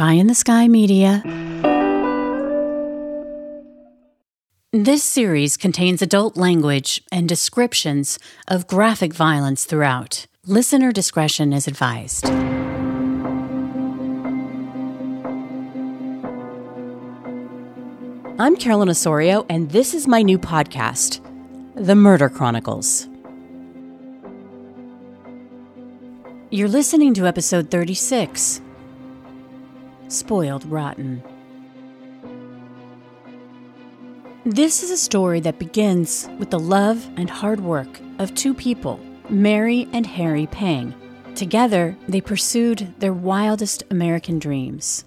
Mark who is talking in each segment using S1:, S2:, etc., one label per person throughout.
S1: Pie in the Sky Media. This series contains adult language and descriptions of graphic violence throughout. Listener discretion is advised. I'm Carolyn Osorio, and this is my new podcast, The Murder Chronicles. You're listening to episode 36 Spoiled Rotten. This is a story that begins with the love and hard work of two people, Mary and Harry Pang. Together, they pursued their wildest American dreams.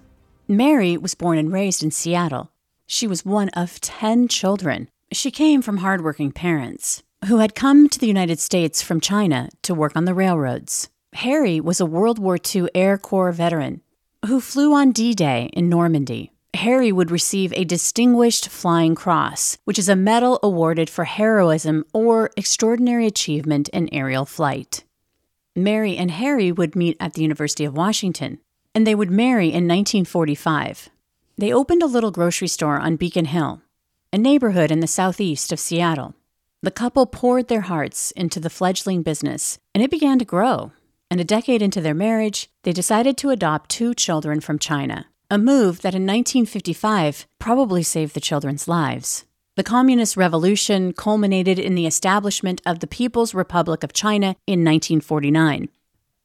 S1: Mary was born and raised in Seattle. She was one of 10 children. She came from hardworking parents who had come to the United States from China to work on the railroads. Harry was a World War II Air Corps veteran who flew on D Day in Normandy. Harry would receive a Distinguished Flying Cross, which is a medal awarded for heroism or extraordinary achievement in aerial flight. Mary and Harry would meet at the University of Washington, and they would marry in 1945. They opened a little grocery store on Beacon Hill, a neighborhood in the southeast of Seattle. The couple poured their hearts into the fledgling business, and it began to grow. And a decade into their marriage, they decided to adopt two children from China, a move that in 1955 probably saved the children's lives. The Communist Revolution culminated in the establishment of the People's Republic of China in 1949.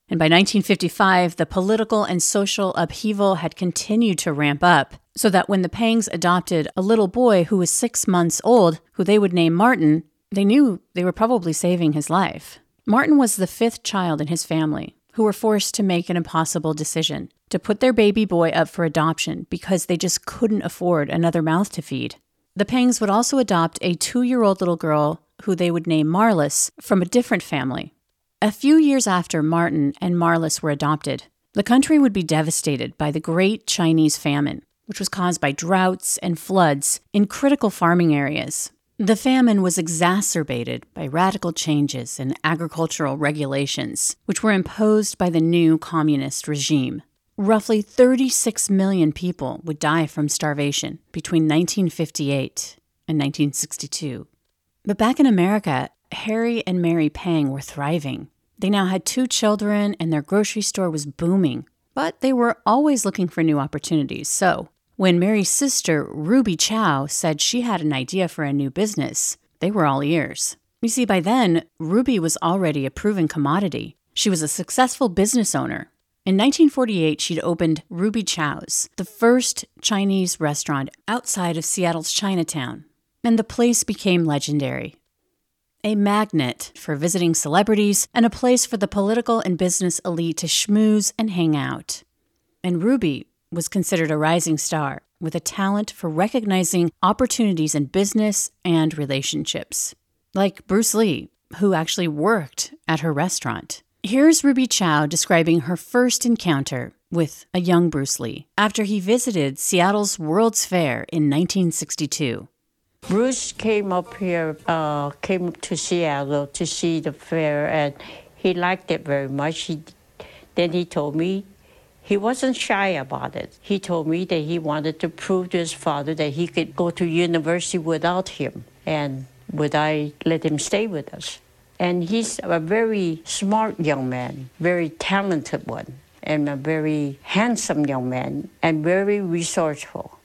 S1: And by 1955, the political and social upheaval had continued to ramp up, so that when the Pangs adopted a little boy who was six months old, who they would name Martin, they knew they were probably saving his life. Martin was the fifth child in his family, who were forced to make an impossible decision to put their baby boy up for adoption because they just couldn't afford another mouth to feed. The Pangs would also adopt a two year old little girl who they would name Marlis from a different family. A few years after Martin and Marlis were adopted, the country would be devastated by the Great Chinese Famine, which was caused by droughts and floods in critical farming areas. The famine was exacerbated by radical changes in agricultural regulations, which were imposed by the new communist regime. Roughly 36 million people would die from starvation between 1958 and 1962. But back in America, Harry and Mary Pang were thriving. They now had two children and their grocery store was booming. But they were always looking for new opportunities, so when Mary's sister, Ruby Chow, said she had an idea for a new business, they were all ears. You see, by then, Ruby was already a proven commodity. She was a successful business owner. In 1948, she'd opened Ruby Chow's, the first Chinese restaurant outside of Seattle's Chinatown, and the place became legendary. A magnet for visiting celebrities and a place for the political and business elite to schmooze and hang out. And Ruby was considered a rising star with a talent for recognizing opportunities in business and relationships, like Bruce Lee, who actually worked at her restaurant. Here's Ruby Chow describing her first encounter with a young Bruce Lee after he visited Seattle's World's Fair in 1962.
S2: Bruce came up here, uh, came to Seattle to see the fair, and he liked it very much. He, then he told me he wasn't shy about it. He told me that he wanted to prove to his father that he could go to university without him and would I let him stay with us. And he's a very smart young man, very talented one, and a very handsome young man, and very resourceful.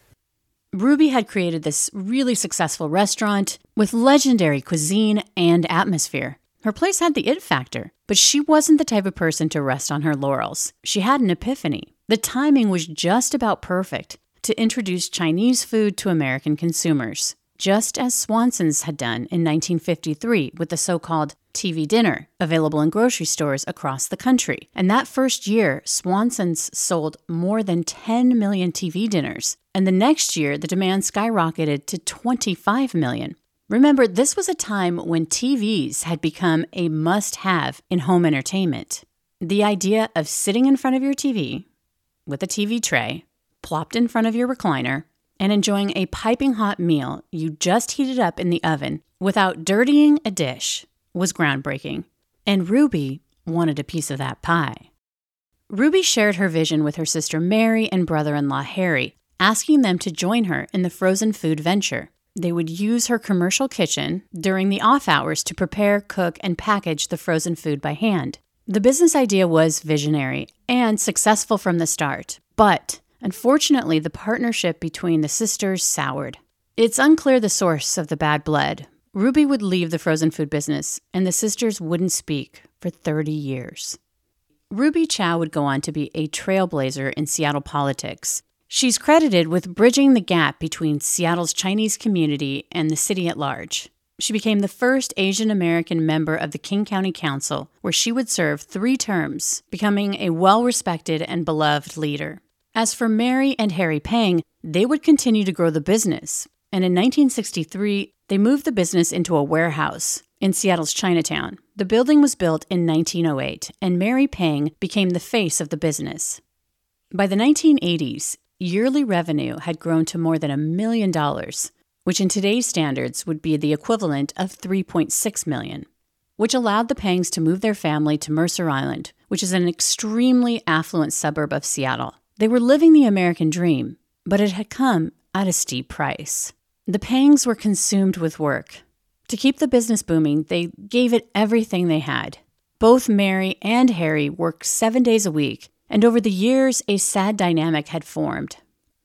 S1: Ruby had created this really successful restaurant with legendary cuisine and atmosphere. Her place had the it factor, but she wasn't the type of person to rest on her laurels. She had an epiphany. The timing was just about perfect to introduce Chinese food to American consumers. just as Swanson's had done in 1953 with the so called TV dinner, available in grocery stores across the country. And that first year, Swanson's sold more than 10 million TV dinners. And the next year, the demand skyrocketed to 25 million. Remember, this was a time when TVs had become a must have in home entertainment. The idea of sitting in front of your TV with a TV tray, plopped in front of your recliner, and enjoying a piping hot meal you just heated up in the oven without dirtying a dish was groundbreaking. And Ruby wanted a piece of that pie. Ruby shared her vision with her sister Mary and brother in law Harry, asking them to join her in the frozen food venture. They would use her commercial kitchen during the off hours to prepare, cook, and package the frozen food by hand. The business idea was visionary and successful from the start, but unfortunately, the partnership between the sisters soured. It's unclear the source of the bad blood. Ruby would leave the frozen food business, and the sisters wouldn't speak for 30 years. Ruby Chow would go on to be a trailblazer in Seattle politics. She's credited with bridging the gap between Seattle's Chinese community and the city at large. She became the first Asian American member of the King County Council, where she would serve three terms, becoming a well respected and beloved leader. As for Mary and Harry Pang, they would continue to grow the business, and in 1963, they moved the business into a warehouse in Seattle's Chinatown. The building was built in 1908, and Mary Pang became the face of the business. By the 1980s, yearly revenue had grown to more than a million dollars, which in today's standards would be the equivalent of 3.6 million, which allowed the Pangs to move their family to Mercer Island, which is an extremely affluent suburb of Seattle. They were living the American dream, but it had come at a steep price. The Pangs were consumed with work. To keep the business booming, they gave it everything they had. Both Mary and Harry worked seven days a week, and over the years, a sad dynamic had formed.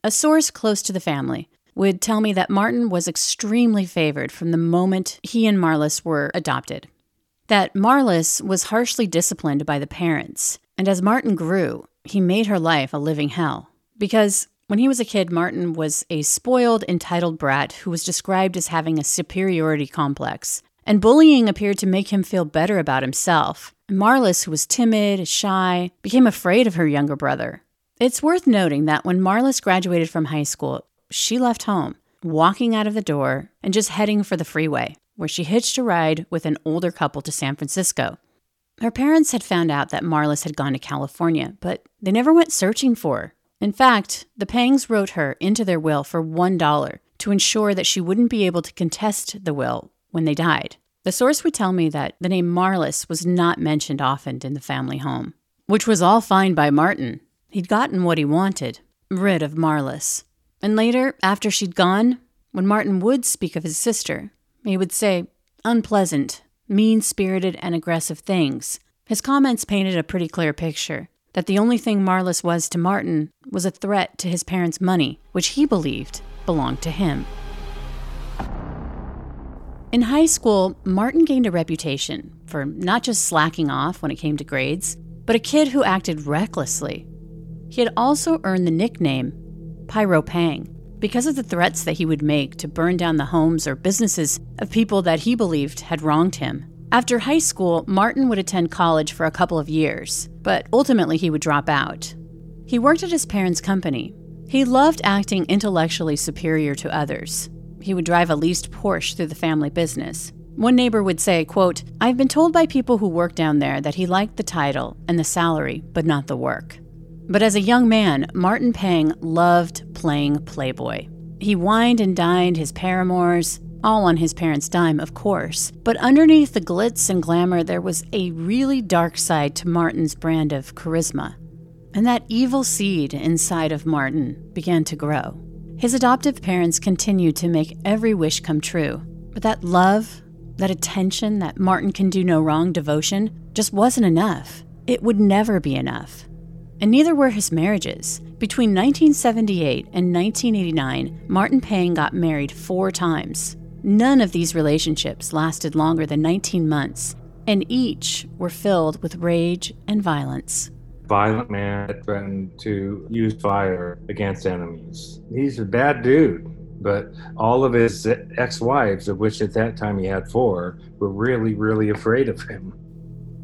S1: A source close to the family would tell me that Martin was extremely favored from the moment he and Marlis were adopted. That Marlis was harshly disciplined by the parents, and as Martin grew, he made her life a living hell. Because when he was a kid, Martin was a spoiled, entitled brat who was described as having a superiority complex, and bullying appeared to make him feel better about himself. Marlis, who was timid, shy, became afraid of her younger brother. It's worth noting that when Marlis graduated from high school, she left home, walking out of the door and just heading for the freeway, where she hitched a ride with an older couple to San Francisco. Her parents had found out that Marlis had gone to California, but they never went searching for her. In fact, the Pangs wrote her into their will for $1 to ensure that she wouldn't be able to contest the will when they died. The source would tell me that the name Marlis was not mentioned often in the family home, which was all fine by Martin. He'd gotten what he wanted rid of Marlis. And later, after she'd gone, when Martin would speak of his sister, he would say unpleasant, mean spirited, and aggressive things. His comments painted a pretty clear picture that the only thing Marlis was to Martin was a threat to his parents' money, which he believed belonged to him. In high school, Martin gained a reputation for not just slacking off when it came to grades, but a kid who acted recklessly. He had also earned the nickname Pyro Pang because of the threats that he would make to burn down the homes or businesses of people that he believed had wronged him. After high school, Martin would attend college for a couple of years, but ultimately he would drop out. He worked at his parents' company. He loved acting intellectually superior to others. He would drive a leased Porsche through the family business. One neighbor would say, quote, I've been told by people who work down there that he liked the title and the salary, but not the work. But as a young man, Martin Pang loved playing Playboy. He wined and dined his paramours, all on his parents' dime, of course. But underneath the glitz and glamour, there was a really dark side to Martin's brand of charisma. And that evil seed inside of Martin began to grow. His adoptive parents continued to make every wish come true. But that love, that attention, that Martin can do no wrong devotion just wasn't enough. It would never be enough and neither were his marriages. Between 1978 and 1989, Martin Pang got married four times. None of these relationships lasted longer than 19 months, and each were filled with rage and violence.
S3: Violent man that threatened to use fire against enemies. He's a bad dude. But all of his ex wives, of which at that time he had four, were really, really afraid of him.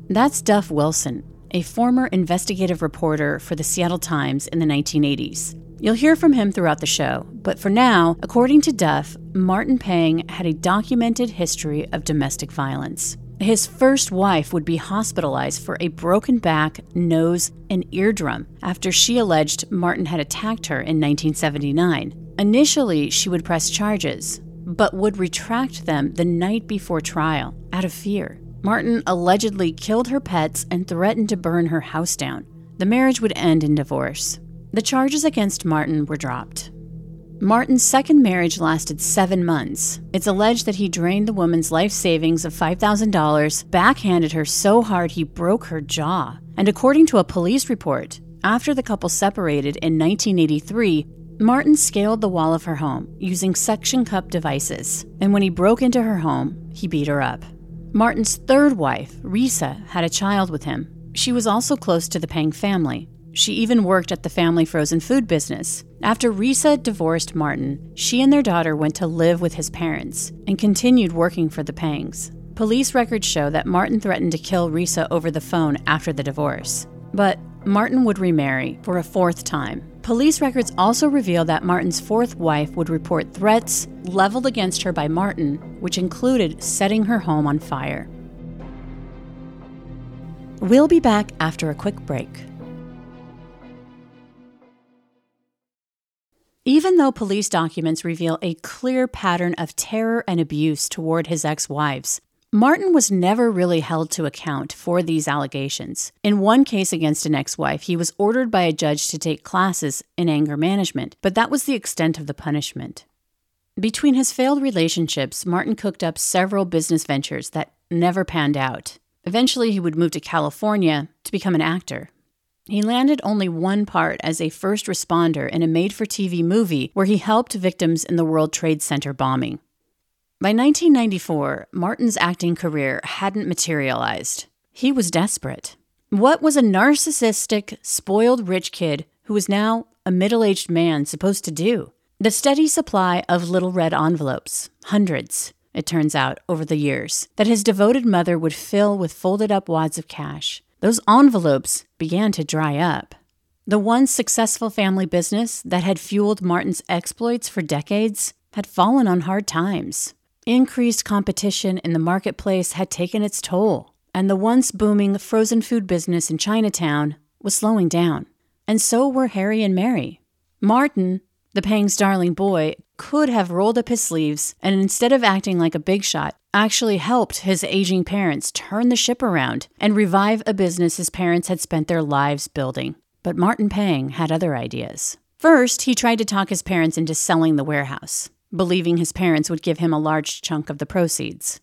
S1: That's Duff Wilson, a former investigative reporter for the Seattle Times in the 1980s. You'll hear from him throughout the show, but for now, according to Duff, Martin Pang had a documented history of domestic violence. His first wife would be hospitalized for a broken back, nose, and eardrum after she alleged Martin had attacked her in 1979. Initially, she would press charges, but would retract them the night before trial out of fear. Martin allegedly killed her pets and threatened to burn her house down. The marriage would end in divorce. The charges against Martin were dropped. Martin's second marriage lasted seven months. It's alleged that he drained the woman's life savings of $5,000, backhanded her so hard he broke her jaw. And according to a police report, after the couple separated in 1983, Martin scaled the wall of her home using suction cup devices. And when he broke into her home, he beat her up. Martin's third wife, Risa, had a child with him. She was also close to the Pang family. She even worked at the family frozen food business. After Risa divorced Martin, she and their daughter went to live with his parents and continued working for the Pangs. Police records show that Martin threatened to kill Risa over the phone after the divorce. But Martin would remarry for a fourth time. Police records also reveal that Martin's fourth wife would report threats leveled against her by Martin, which included setting her home on fire. We'll be back after a quick break. Even though police documents reveal a clear pattern of terror and abuse toward his ex wives, Martin was never really held to account for these allegations. In one case against an ex wife, he was ordered by a judge to take classes in anger management, but that was the extent of the punishment. Between his failed relationships, Martin cooked up several business ventures that never panned out. Eventually, he would move to California to become an actor. He landed only one part as a first responder in a made for TV movie where he helped victims in the World Trade Center bombing. By 1994, Martin's acting career hadn't materialized. He was desperate. What was a narcissistic, spoiled rich kid who was now a middle aged man supposed to do? The steady supply of little red envelopes, hundreds, it turns out, over the years, that his devoted mother would fill with folded up wads of cash. Those envelopes began to dry up. The once successful family business that had fueled Martin's exploits for decades had fallen on hard times. Increased competition in the marketplace had taken its toll, and the once booming frozen food business in Chinatown was slowing down. And so were Harry and Mary. Martin, the Pang's darling boy, could have rolled up his sleeves and instead of acting like a big shot, actually helped his aging parents turn the ship around and revive a business his parents had spent their lives building. But Martin Pang had other ideas. First, he tried to talk his parents into selling the warehouse believing his parents would give him a large chunk of the proceeds.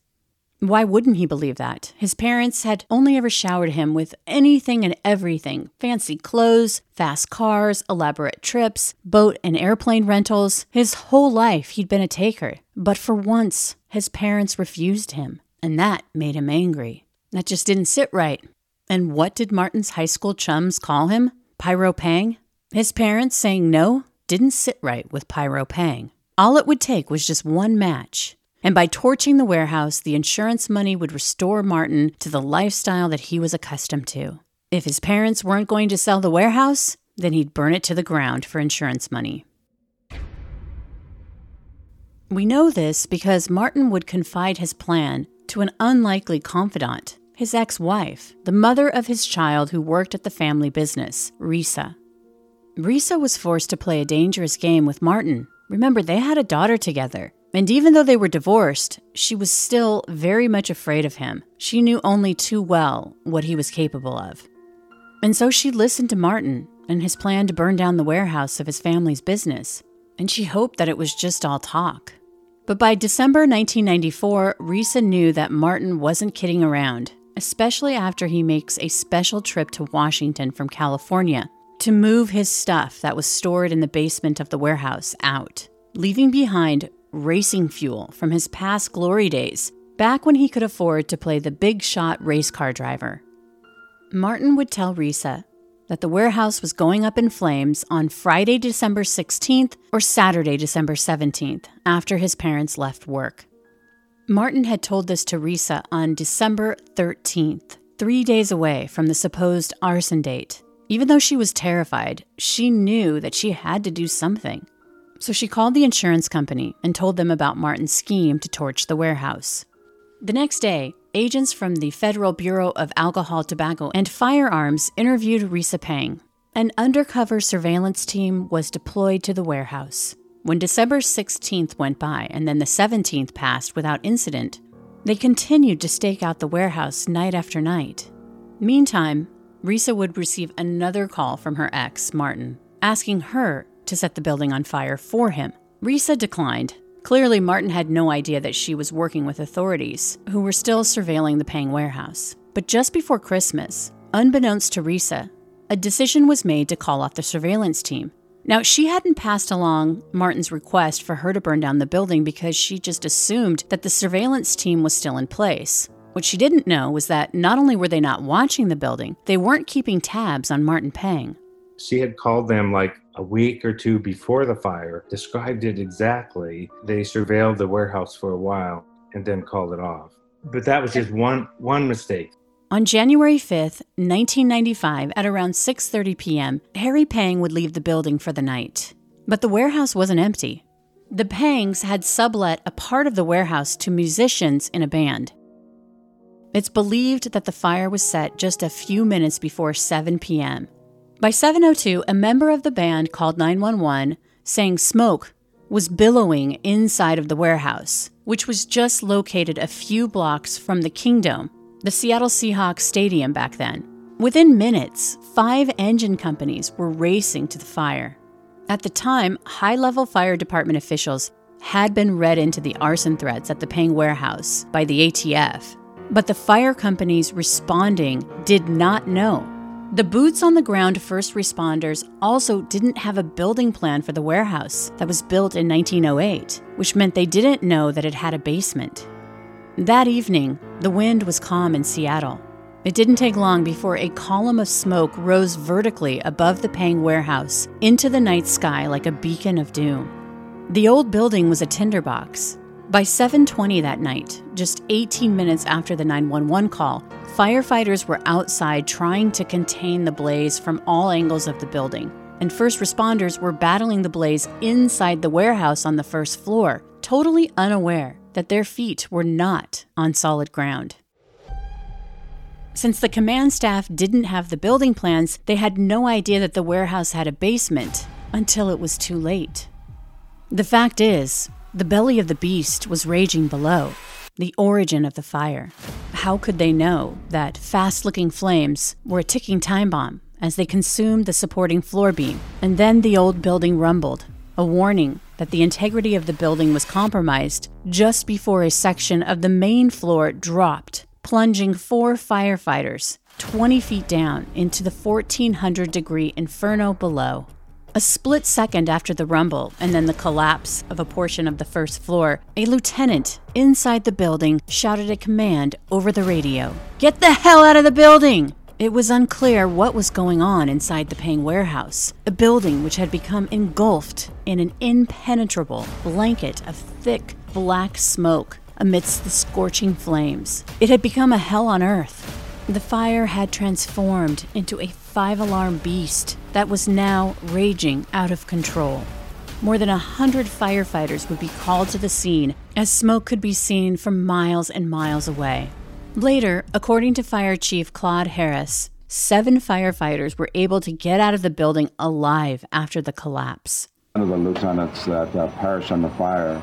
S1: Why wouldn't he believe that? His parents had only ever showered him with anything and everything fancy clothes, fast cars, elaborate trips, boat and airplane rentals. His whole life he'd been a taker. But for once, his parents refused him, and that made him angry. That just didn't sit right. And what did Martin's high school chums call him? Pyro Pang? His parents saying no didn't sit right with Pyro Pang. All it would take was just one match. And by torching the warehouse, the insurance money would restore Martin to the lifestyle that he was accustomed to. If his parents weren't going to sell the warehouse, then he'd burn it to the ground for insurance money. We know this because Martin would confide his plan to an unlikely confidant, his ex wife, the mother of his child who worked at the family business, Risa. Risa was forced to play a dangerous game with Martin Remember, they had a daughter together. And even though they were divorced, she was still very much afraid of him. She knew only too well what he was capable of. And so she listened to Martin and his plan to burn down the warehouse of his family's business. And she hoped that it was just all talk. But by December 1994, Risa knew that Martin wasn't kidding around, especially after he makes a special trip to Washington from California to move his stuff that was stored in the basement of the warehouse out, leaving behind racing fuel from his past glory days, back when he could afford to play the big shot race car driver. Martin would tell Risa that the warehouse was going up in flames on Friday, December 16th or Saturday, December 17th, after his parents left work. Martin had told this to Risa on December 13th, three days away from the supposed arson date. Even though she was terrified, she knew that she had to do something. So she called the insurance company and told them about Martin's scheme to torch the warehouse. The next day, agents from the Federal Bureau of Alcohol, Tobacco, and Firearms interviewed Risa Pang. An undercover surveillance team was deployed to the warehouse. When December 16th went by and then the 17th passed without incident, they continued to stake out the warehouse night after night. Meantime, Risa would receive another call from her ex, Martin, asking her to set the building on fire for him. Risa declined. Clearly, Martin had no idea that she was working with authorities, who were still surveilling the Pang warehouse. But just before Christmas, unbeknownst to Risa, a decision was made to call off the surveillance team. Now, she hadn't passed along Martin's request for her to burn down the building because she just assumed that the surveillance team was still in place. What she didn't know was that not only were they not watching the building, they weren't keeping tabs on Martin Pang.
S3: She had called them like a week or two before the fire, described it exactly. They surveilled the warehouse for a while and then called it off. But that was just one one mistake.
S1: On January 5th, 1995, at around 6:30 p.m., Harry Pang would leave the building for the night. But the warehouse wasn't empty. The Pangs had sublet a part of the warehouse to musicians in a band. It's believed that the fire was set just a few minutes before 7 p.m. By 7:02, a member of the band called 911 saying smoke was billowing inside of the warehouse, which was just located a few blocks from the Kingdome, the Seattle Seahawks stadium back then. Within minutes, five engine companies were racing to the fire. At the time, high level fire department officials had been read into the arson threats at the Pang warehouse by the ATF but the fire companies responding did not know. The boots on the ground first responders also didn't have a building plan for the warehouse that was built in 1908, which meant they didn't know that it had a basement. That evening, the wind was calm in Seattle. It didn't take long before a column of smoke rose vertically above the Pang warehouse into the night sky like a beacon of doom. The old building was a tinderbox, by 7:20 that night, just 18 minutes after the 911 call, firefighters were outside trying to contain the blaze from all angles of the building, and first responders were battling the blaze inside the warehouse on the first floor, totally unaware that their feet were not on solid ground. Since the command staff didn't have the building plans, they had no idea that the warehouse had a basement until it was too late. The fact is, the belly of the beast was raging below, the origin of the fire. How could they know that fast looking flames were a ticking time bomb as they consumed the supporting floor beam? And then the old building rumbled, a warning that the integrity of the building was compromised just before a section of the main floor dropped, plunging four firefighters 20 feet down into the 1400 degree inferno below. A split second after the rumble and then the collapse of a portion of the first floor, a lieutenant inside the building shouted a command over the radio Get the hell out of the building! It was unclear what was going on inside the Pang warehouse, a building which had become engulfed in an impenetrable blanket of thick black smoke amidst the scorching flames. It had become a hell on earth. The fire had transformed into a five alarm beast that was now raging out of control. More than a hundred firefighters would be called to the scene as smoke could be seen from miles and miles away. Later, according to Fire Chief Claude Harris, seven firefighters were able to get out of the building alive after the collapse.
S4: One of the lieutenants that uh, perished in the fire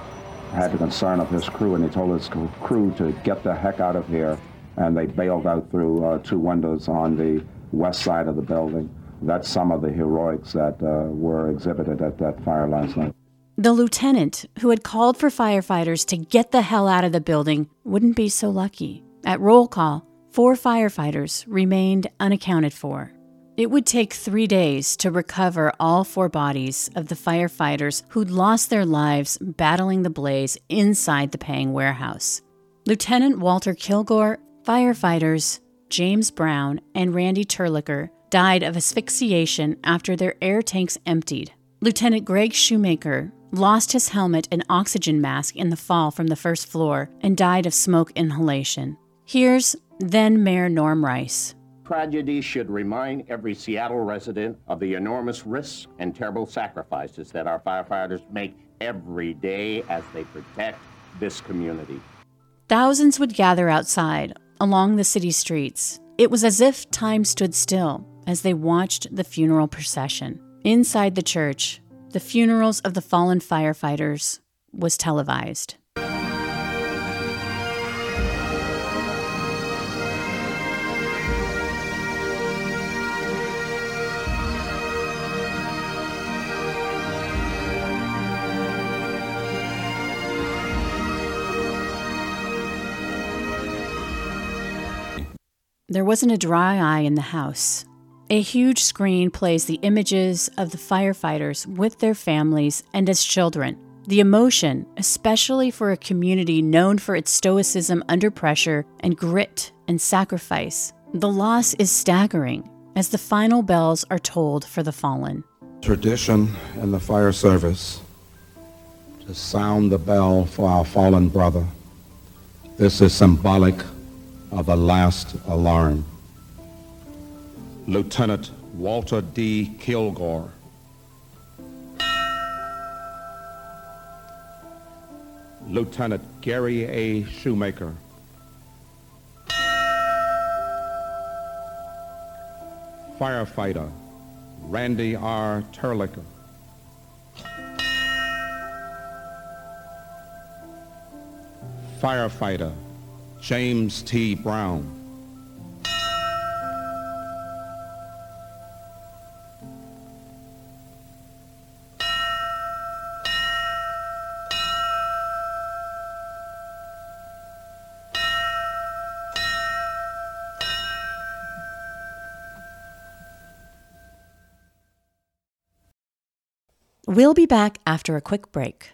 S4: had the concern of his crew, and he told his crew to get the heck out of here. And they bailed out through uh, two windows on the west side of the building. That's some of the heroics that uh, were exhibited at that fire last night.
S1: The lieutenant who had called for firefighters to get the hell out of the building wouldn't be so lucky. At roll call, four firefighters remained unaccounted for. It would take three days to recover all four bodies of the firefighters who'd lost their lives battling the blaze inside the Pang warehouse. Lieutenant Walter Kilgore, firefighters James Brown and Randy Terlicker died of asphyxiation after their air tanks emptied. Lieutenant Greg Shoemaker lost his helmet and oxygen mask in the fall from the first floor and died of smoke inhalation. Here's then Mayor Norm Rice.
S5: Tragedy should remind every Seattle resident of the enormous risks and terrible sacrifices that our firefighters make every day as they protect this community.
S1: Thousands would gather outside along the city streets. It was as if time stood still as they watched the funeral procession. Inside the church, the funerals of the fallen firefighters was televised. There wasn't a dry eye in the house. A huge screen plays the images of the firefighters with their families and as children. The emotion, especially for a community known for its stoicism under pressure and grit and sacrifice. The loss is staggering as the final bells are tolled for the fallen.
S4: Tradition in the fire service to sound the bell for our fallen brother. This is symbolic of the last alarm. Lieutenant Walter D. Kilgore. Lieutenant Gary A. Shoemaker. Firefighter Randy R. Terlicker. Firefighter James T. Brown.
S1: We'll be back after a quick break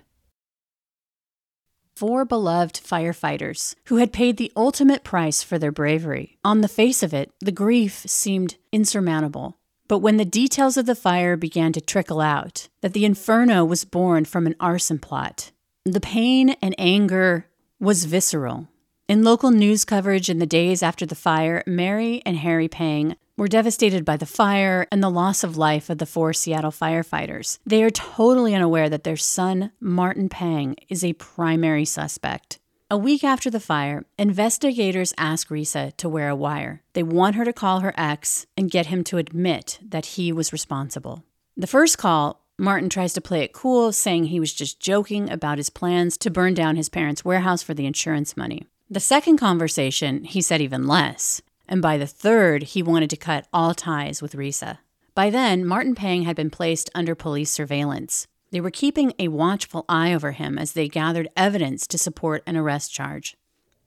S1: four beloved firefighters who had paid the ultimate price for their bravery. On the face of it, the grief seemed insurmountable. But when the details of the fire began to trickle out, that the inferno was born from an arson plot, the pain and anger was visceral. In local news coverage in the days after the fire, Mary and Harry Pang were devastated by the fire and the loss of life of the four Seattle firefighters. They are totally unaware that their son, Martin Pang, is a primary suspect. A week after the fire, investigators ask Risa to wear a wire. They want her to call her ex and get him to admit that he was responsible. The first call, Martin tries to play it cool, saying he was just joking about his plans to burn down his parents' warehouse for the insurance money. The second conversation, he said even less and by the third, he wanted to cut all ties with Risa. By then, Martin Pang had been placed under police surveillance. They were keeping a watchful eye over him as they gathered evidence to support an arrest charge.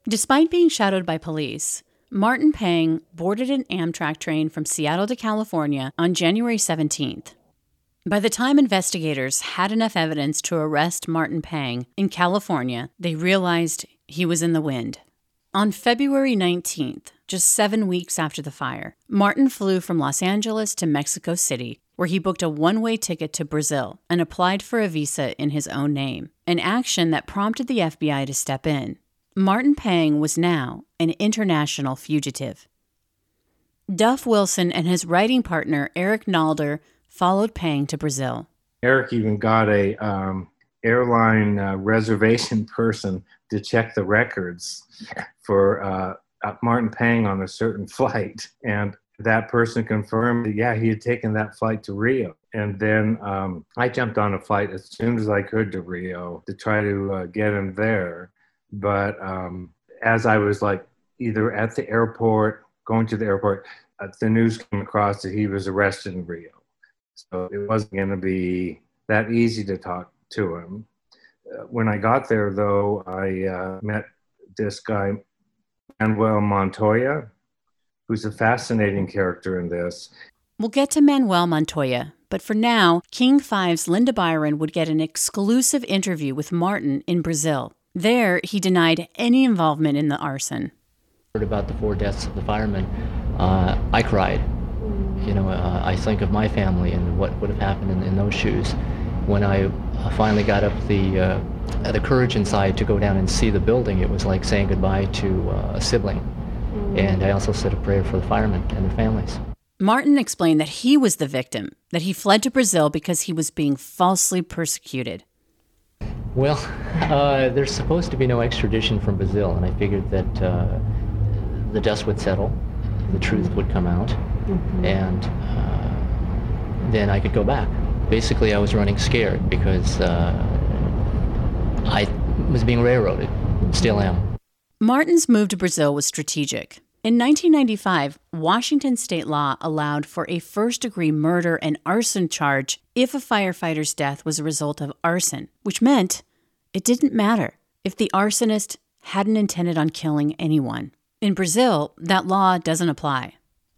S1: Despite being shadowed by police, Martin Pang boarded an Amtrak train from Seattle to California on January 17th. By the time investigators had enough evidence to arrest Martin Pang in California, they realized he was in the wind. On February 19th, just seven weeks after the fire, Martin flew from Los Angeles to Mexico City, where he booked a one way ticket to Brazil and applied for a visa in his own name, an action that prompted the FBI to step in. Martin Pang was now an international fugitive. Duff Wilson and his writing partner, Eric Nalder, followed Pang to Brazil.
S3: Eric even got a um, airline uh, reservation person to check the records for uh, Martin Pang on a certain flight, and that person confirmed that, yeah, he had taken that flight to Rio. And then um, I jumped on a flight as soon as I could to Rio to try to uh, get him there. But um, as I was like either at the airport, going to the airport, uh, the news came across that he was arrested in Rio. So it wasn't going to be that easy to talk to him. Uh, when I got there, though, I uh, met this guy, Manuel Montoya, who's a fascinating character in this.
S1: We'll get to Manuel Montoya, but for now, King Five's Linda Byron would get an exclusive interview with Martin in Brazil. There, he denied any involvement in the arson.
S6: Heard about the four deaths of the firemen. Uh, I cried. You know, uh, I think of my family and what would have happened in, in those shoes. When I uh, finally got up the uh, the courage inside to go down and see the building, it was like saying goodbye to uh, a sibling. Mm. And I also said a prayer for the firemen and their families.
S1: Martin explained that he was the victim, that he fled to Brazil because he was being falsely persecuted.
S6: Well, uh, there's supposed to be no extradition from Brazil, and I figured that uh, the dust would settle, the truth would come out, mm-hmm. and uh, then I could go back. Basically, I was running scared because uh, I was being railroaded, still am.
S1: Martin's move to Brazil was strategic. In 1995, Washington state law allowed for a first degree murder and arson charge if a firefighter's death was a result of arson, which meant it didn't matter if the arsonist hadn't intended on killing anyone. In Brazil, that law doesn't apply.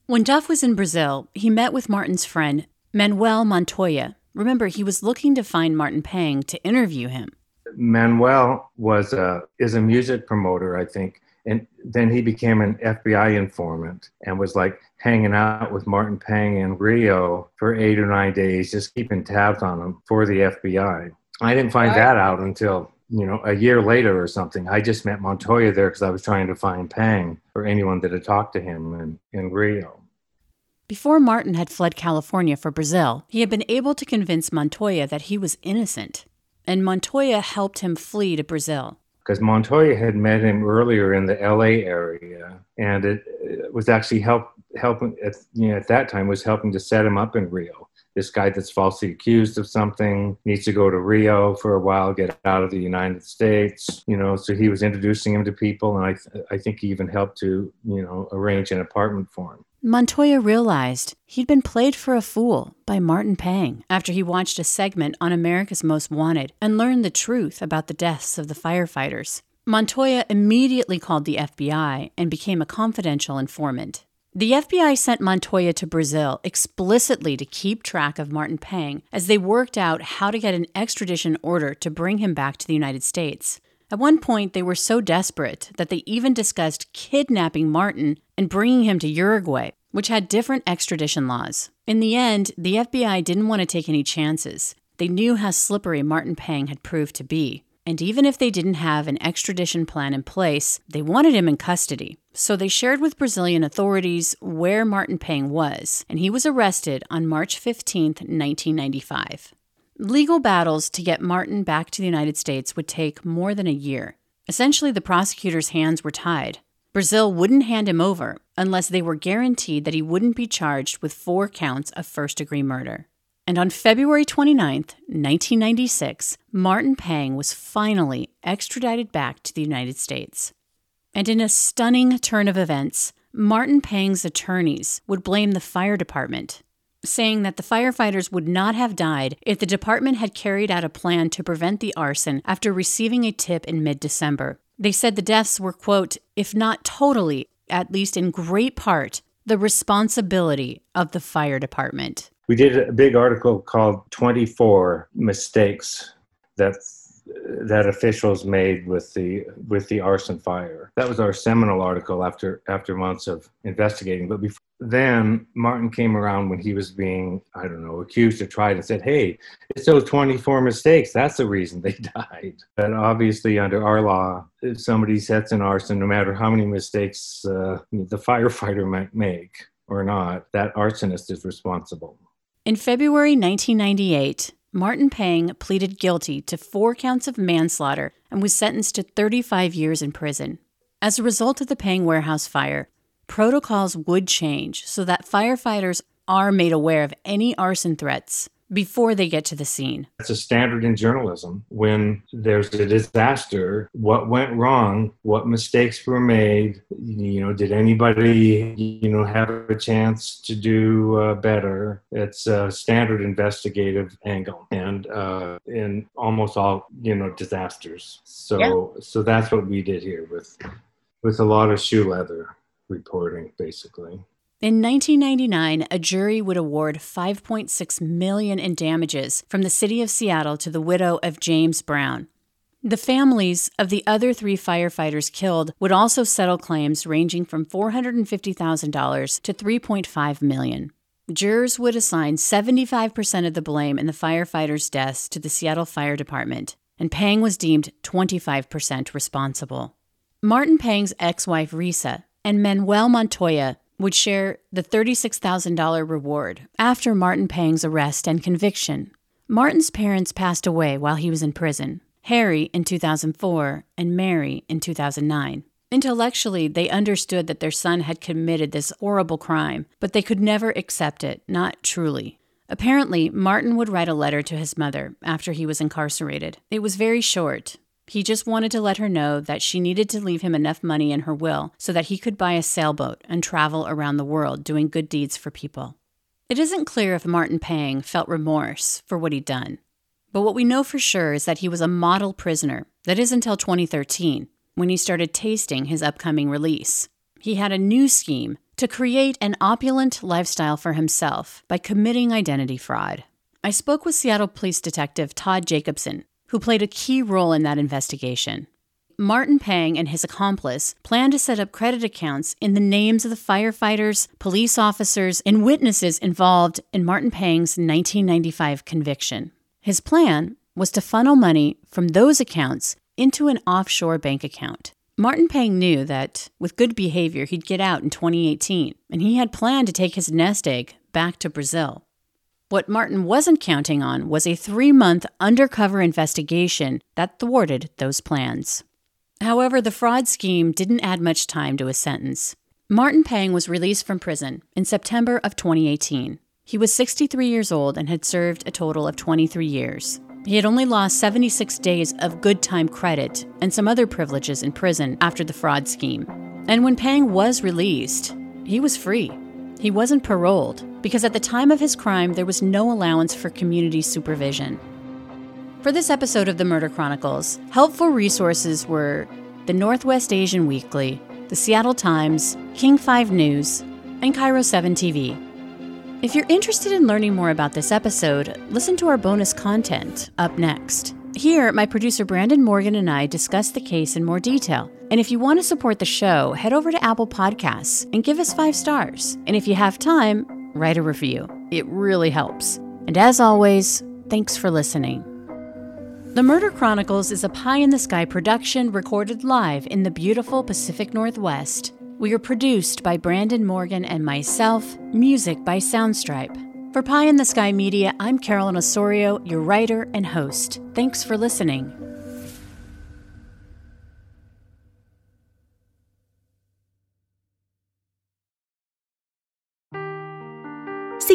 S1: When Duff was in Brazil, he met with Martin's friend, Manuel Montoya. Remember, he was looking to find Martin Pang to interview him.
S3: Manuel was a, is a music promoter, I think, and then he became an FBI informant and was like hanging out with Martin Pang in Rio for eight or nine days, just keeping tabs on him for the FBI. I didn't find that out until you know a year later or something. I just met Montoya there because I was trying to find Pang or anyone that had talked to him in, in Rio.
S1: Before Martin had fled California for Brazil, he had been able to convince Montoya that he was innocent, and Montoya helped him flee to Brazil
S3: because Montoya had met him earlier in the LA area, and it, it was actually help helping at you know at that time was helping to set him up in Rio. This guy that's falsely accused of something needs to go to Rio for a while, get out of the United States, you know. So he was introducing him to people, and I th- I think he even helped to you know arrange an apartment for him.
S1: Montoya realized he'd been played for a fool by Martin Pang after he watched a segment on America's Most Wanted and learned the truth about the deaths of the firefighters. Montoya immediately called the FBI and became a confidential informant. The FBI sent Montoya to Brazil explicitly to keep track of Martin Pang as they worked out how to get an extradition order to bring him back to the United States. At one point, they were so desperate that they even discussed kidnapping Martin and bringing him to Uruguay, which had different extradition laws. In the end, the FBI didn't want to take any chances. They knew how slippery Martin Pang had proved to be. And even if they didn't have an extradition plan in place, they wanted him in custody. So they shared with Brazilian authorities where Martin Pang was, and he was arrested on March 15, 1995. Legal battles to get Martin back to the United States would take more than a year. Essentially, the prosecutor's hands were tied. Brazil wouldn't hand him over unless they were guaranteed that he wouldn't be charged with four counts of first degree murder. And on February 29, 1996, Martin Pang was finally extradited back to the United States. And in a stunning turn of events, Martin Pang's attorneys would blame the fire department saying that the firefighters would not have died if the department had carried out a plan to prevent the arson after receiving a tip in mid December. They said the deaths were, quote, if not totally, at least in great part, the responsibility of the fire department.
S3: We did a big article called 24 Mistakes That that officials made with the with the arson fire. That was our seminal article after after months of investigating. But before then, Martin came around when he was being I don't know accused or tried and said, "Hey, it's those 24 mistakes. That's the reason they died." But obviously, under our law, if somebody sets an arson, no matter how many mistakes uh, the firefighter might make or not, that arsonist is responsible.
S1: In February 1998. Martin Pang pleaded guilty to four counts of manslaughter and was sentenced to 35 years in prison. As a result of the Pang warehouse fire, protocols would change so that firefighters are made aware of any arson threats before they get to the scene.
S3: It's a standard in journalism. When there's a disaster, what went wrong? What mistakes were made? You know, did anybody, you know, have a chance to do uh, better? It's a standard investigative angle, and uh, in almost all, you know, disasters. So, yeah. so that's what we did here with, with a lot of shoe leather reporting, basically.
S1: In 1999, a jury would award 5.6 million in damages from the city of Seattle to the widow of James Brown. The families of the other 3 firefighters killed would also settle claims ranging from $450,000 to 3.5 million. jurors would assign 75% of the blame in the firefighters' deaths to the Seattle Fire Department, and Pang was deemed 25% responsible. Martin Pang's ex wife, Risa, and Manuel Montoya would share the $36,000 reward after Martin Pang's arrest and conviction. Martin's parents passed away while he was in prison Harry in 2004 and Mary in 2009. Intellectually, they understood that their son had committed this horrible crime, but they could never accept it, not truly. Apparently, Martin would write a letter to his mother after he was incarcerated. It was very short. He just wanted to let her know that she needed to leave him enough money in her will so that he could buy a sailboat and travel around the world doing good deeds for people. It isn't clear if Martin Pang felt remorse for what he'd done. But what we know for sure is that he was a model prisoner, that is until 2013, when he started tasting his upcoming release. He had a new scheme to create an opulent lifestyle for himself by committing identity fraud. I spoke with Seattle Police Detective Todd Jacobson, who played a key role in that investigation. Martin Pang and his accomplice planned to set up credit accounts in the names of the firefighters, police officers, and witnesses involved in Martin Pang's 1995 conviction. His plan was to funnel money from those accounts into an offshore bank account. Martin Pang knew that with good behavior he'd get out in 2018, and he had planned to take his nest egg back to Brazil. What Martin wasn't counting on was a three month undercover investigation that thwarted those plans. However, the fraud scheme didn't add much time to his sentence. Martin Pang was released from prison in September of 2018. He was 63 years old and had served a total of 23 years. He had only lost 76 days of good time credit and some other privileges in prison after the fraud scheme. And when Pang was released, he was free. He wasn't paroled because at the time of his crime, there was no allowance for community supervision. For this episode of the Murder Chronicles, helpful resources were the Northwest Asian Weekly, the Seattle Times, King 5 News, and KIRO 7 TV. If you're interested in learning more about this episode, listen to our bonus content up next. Here, my producer Brandon Morgan and I discuss the case in more detail. And if you want to support the show, head over to Apple Podcasts and give us five stars. And if you have time, write a review. It really helps. And as always, thanks for listening. The Murder Chronicles is a pie in the sky production recorded live in the beautiful Pacific Northwest. We are produced by Brandon Morgan and myself, music by Soundstripe. For Pie in the Sky Media, I'm Carolyn Osorio, your writer and host. Thanks for listening.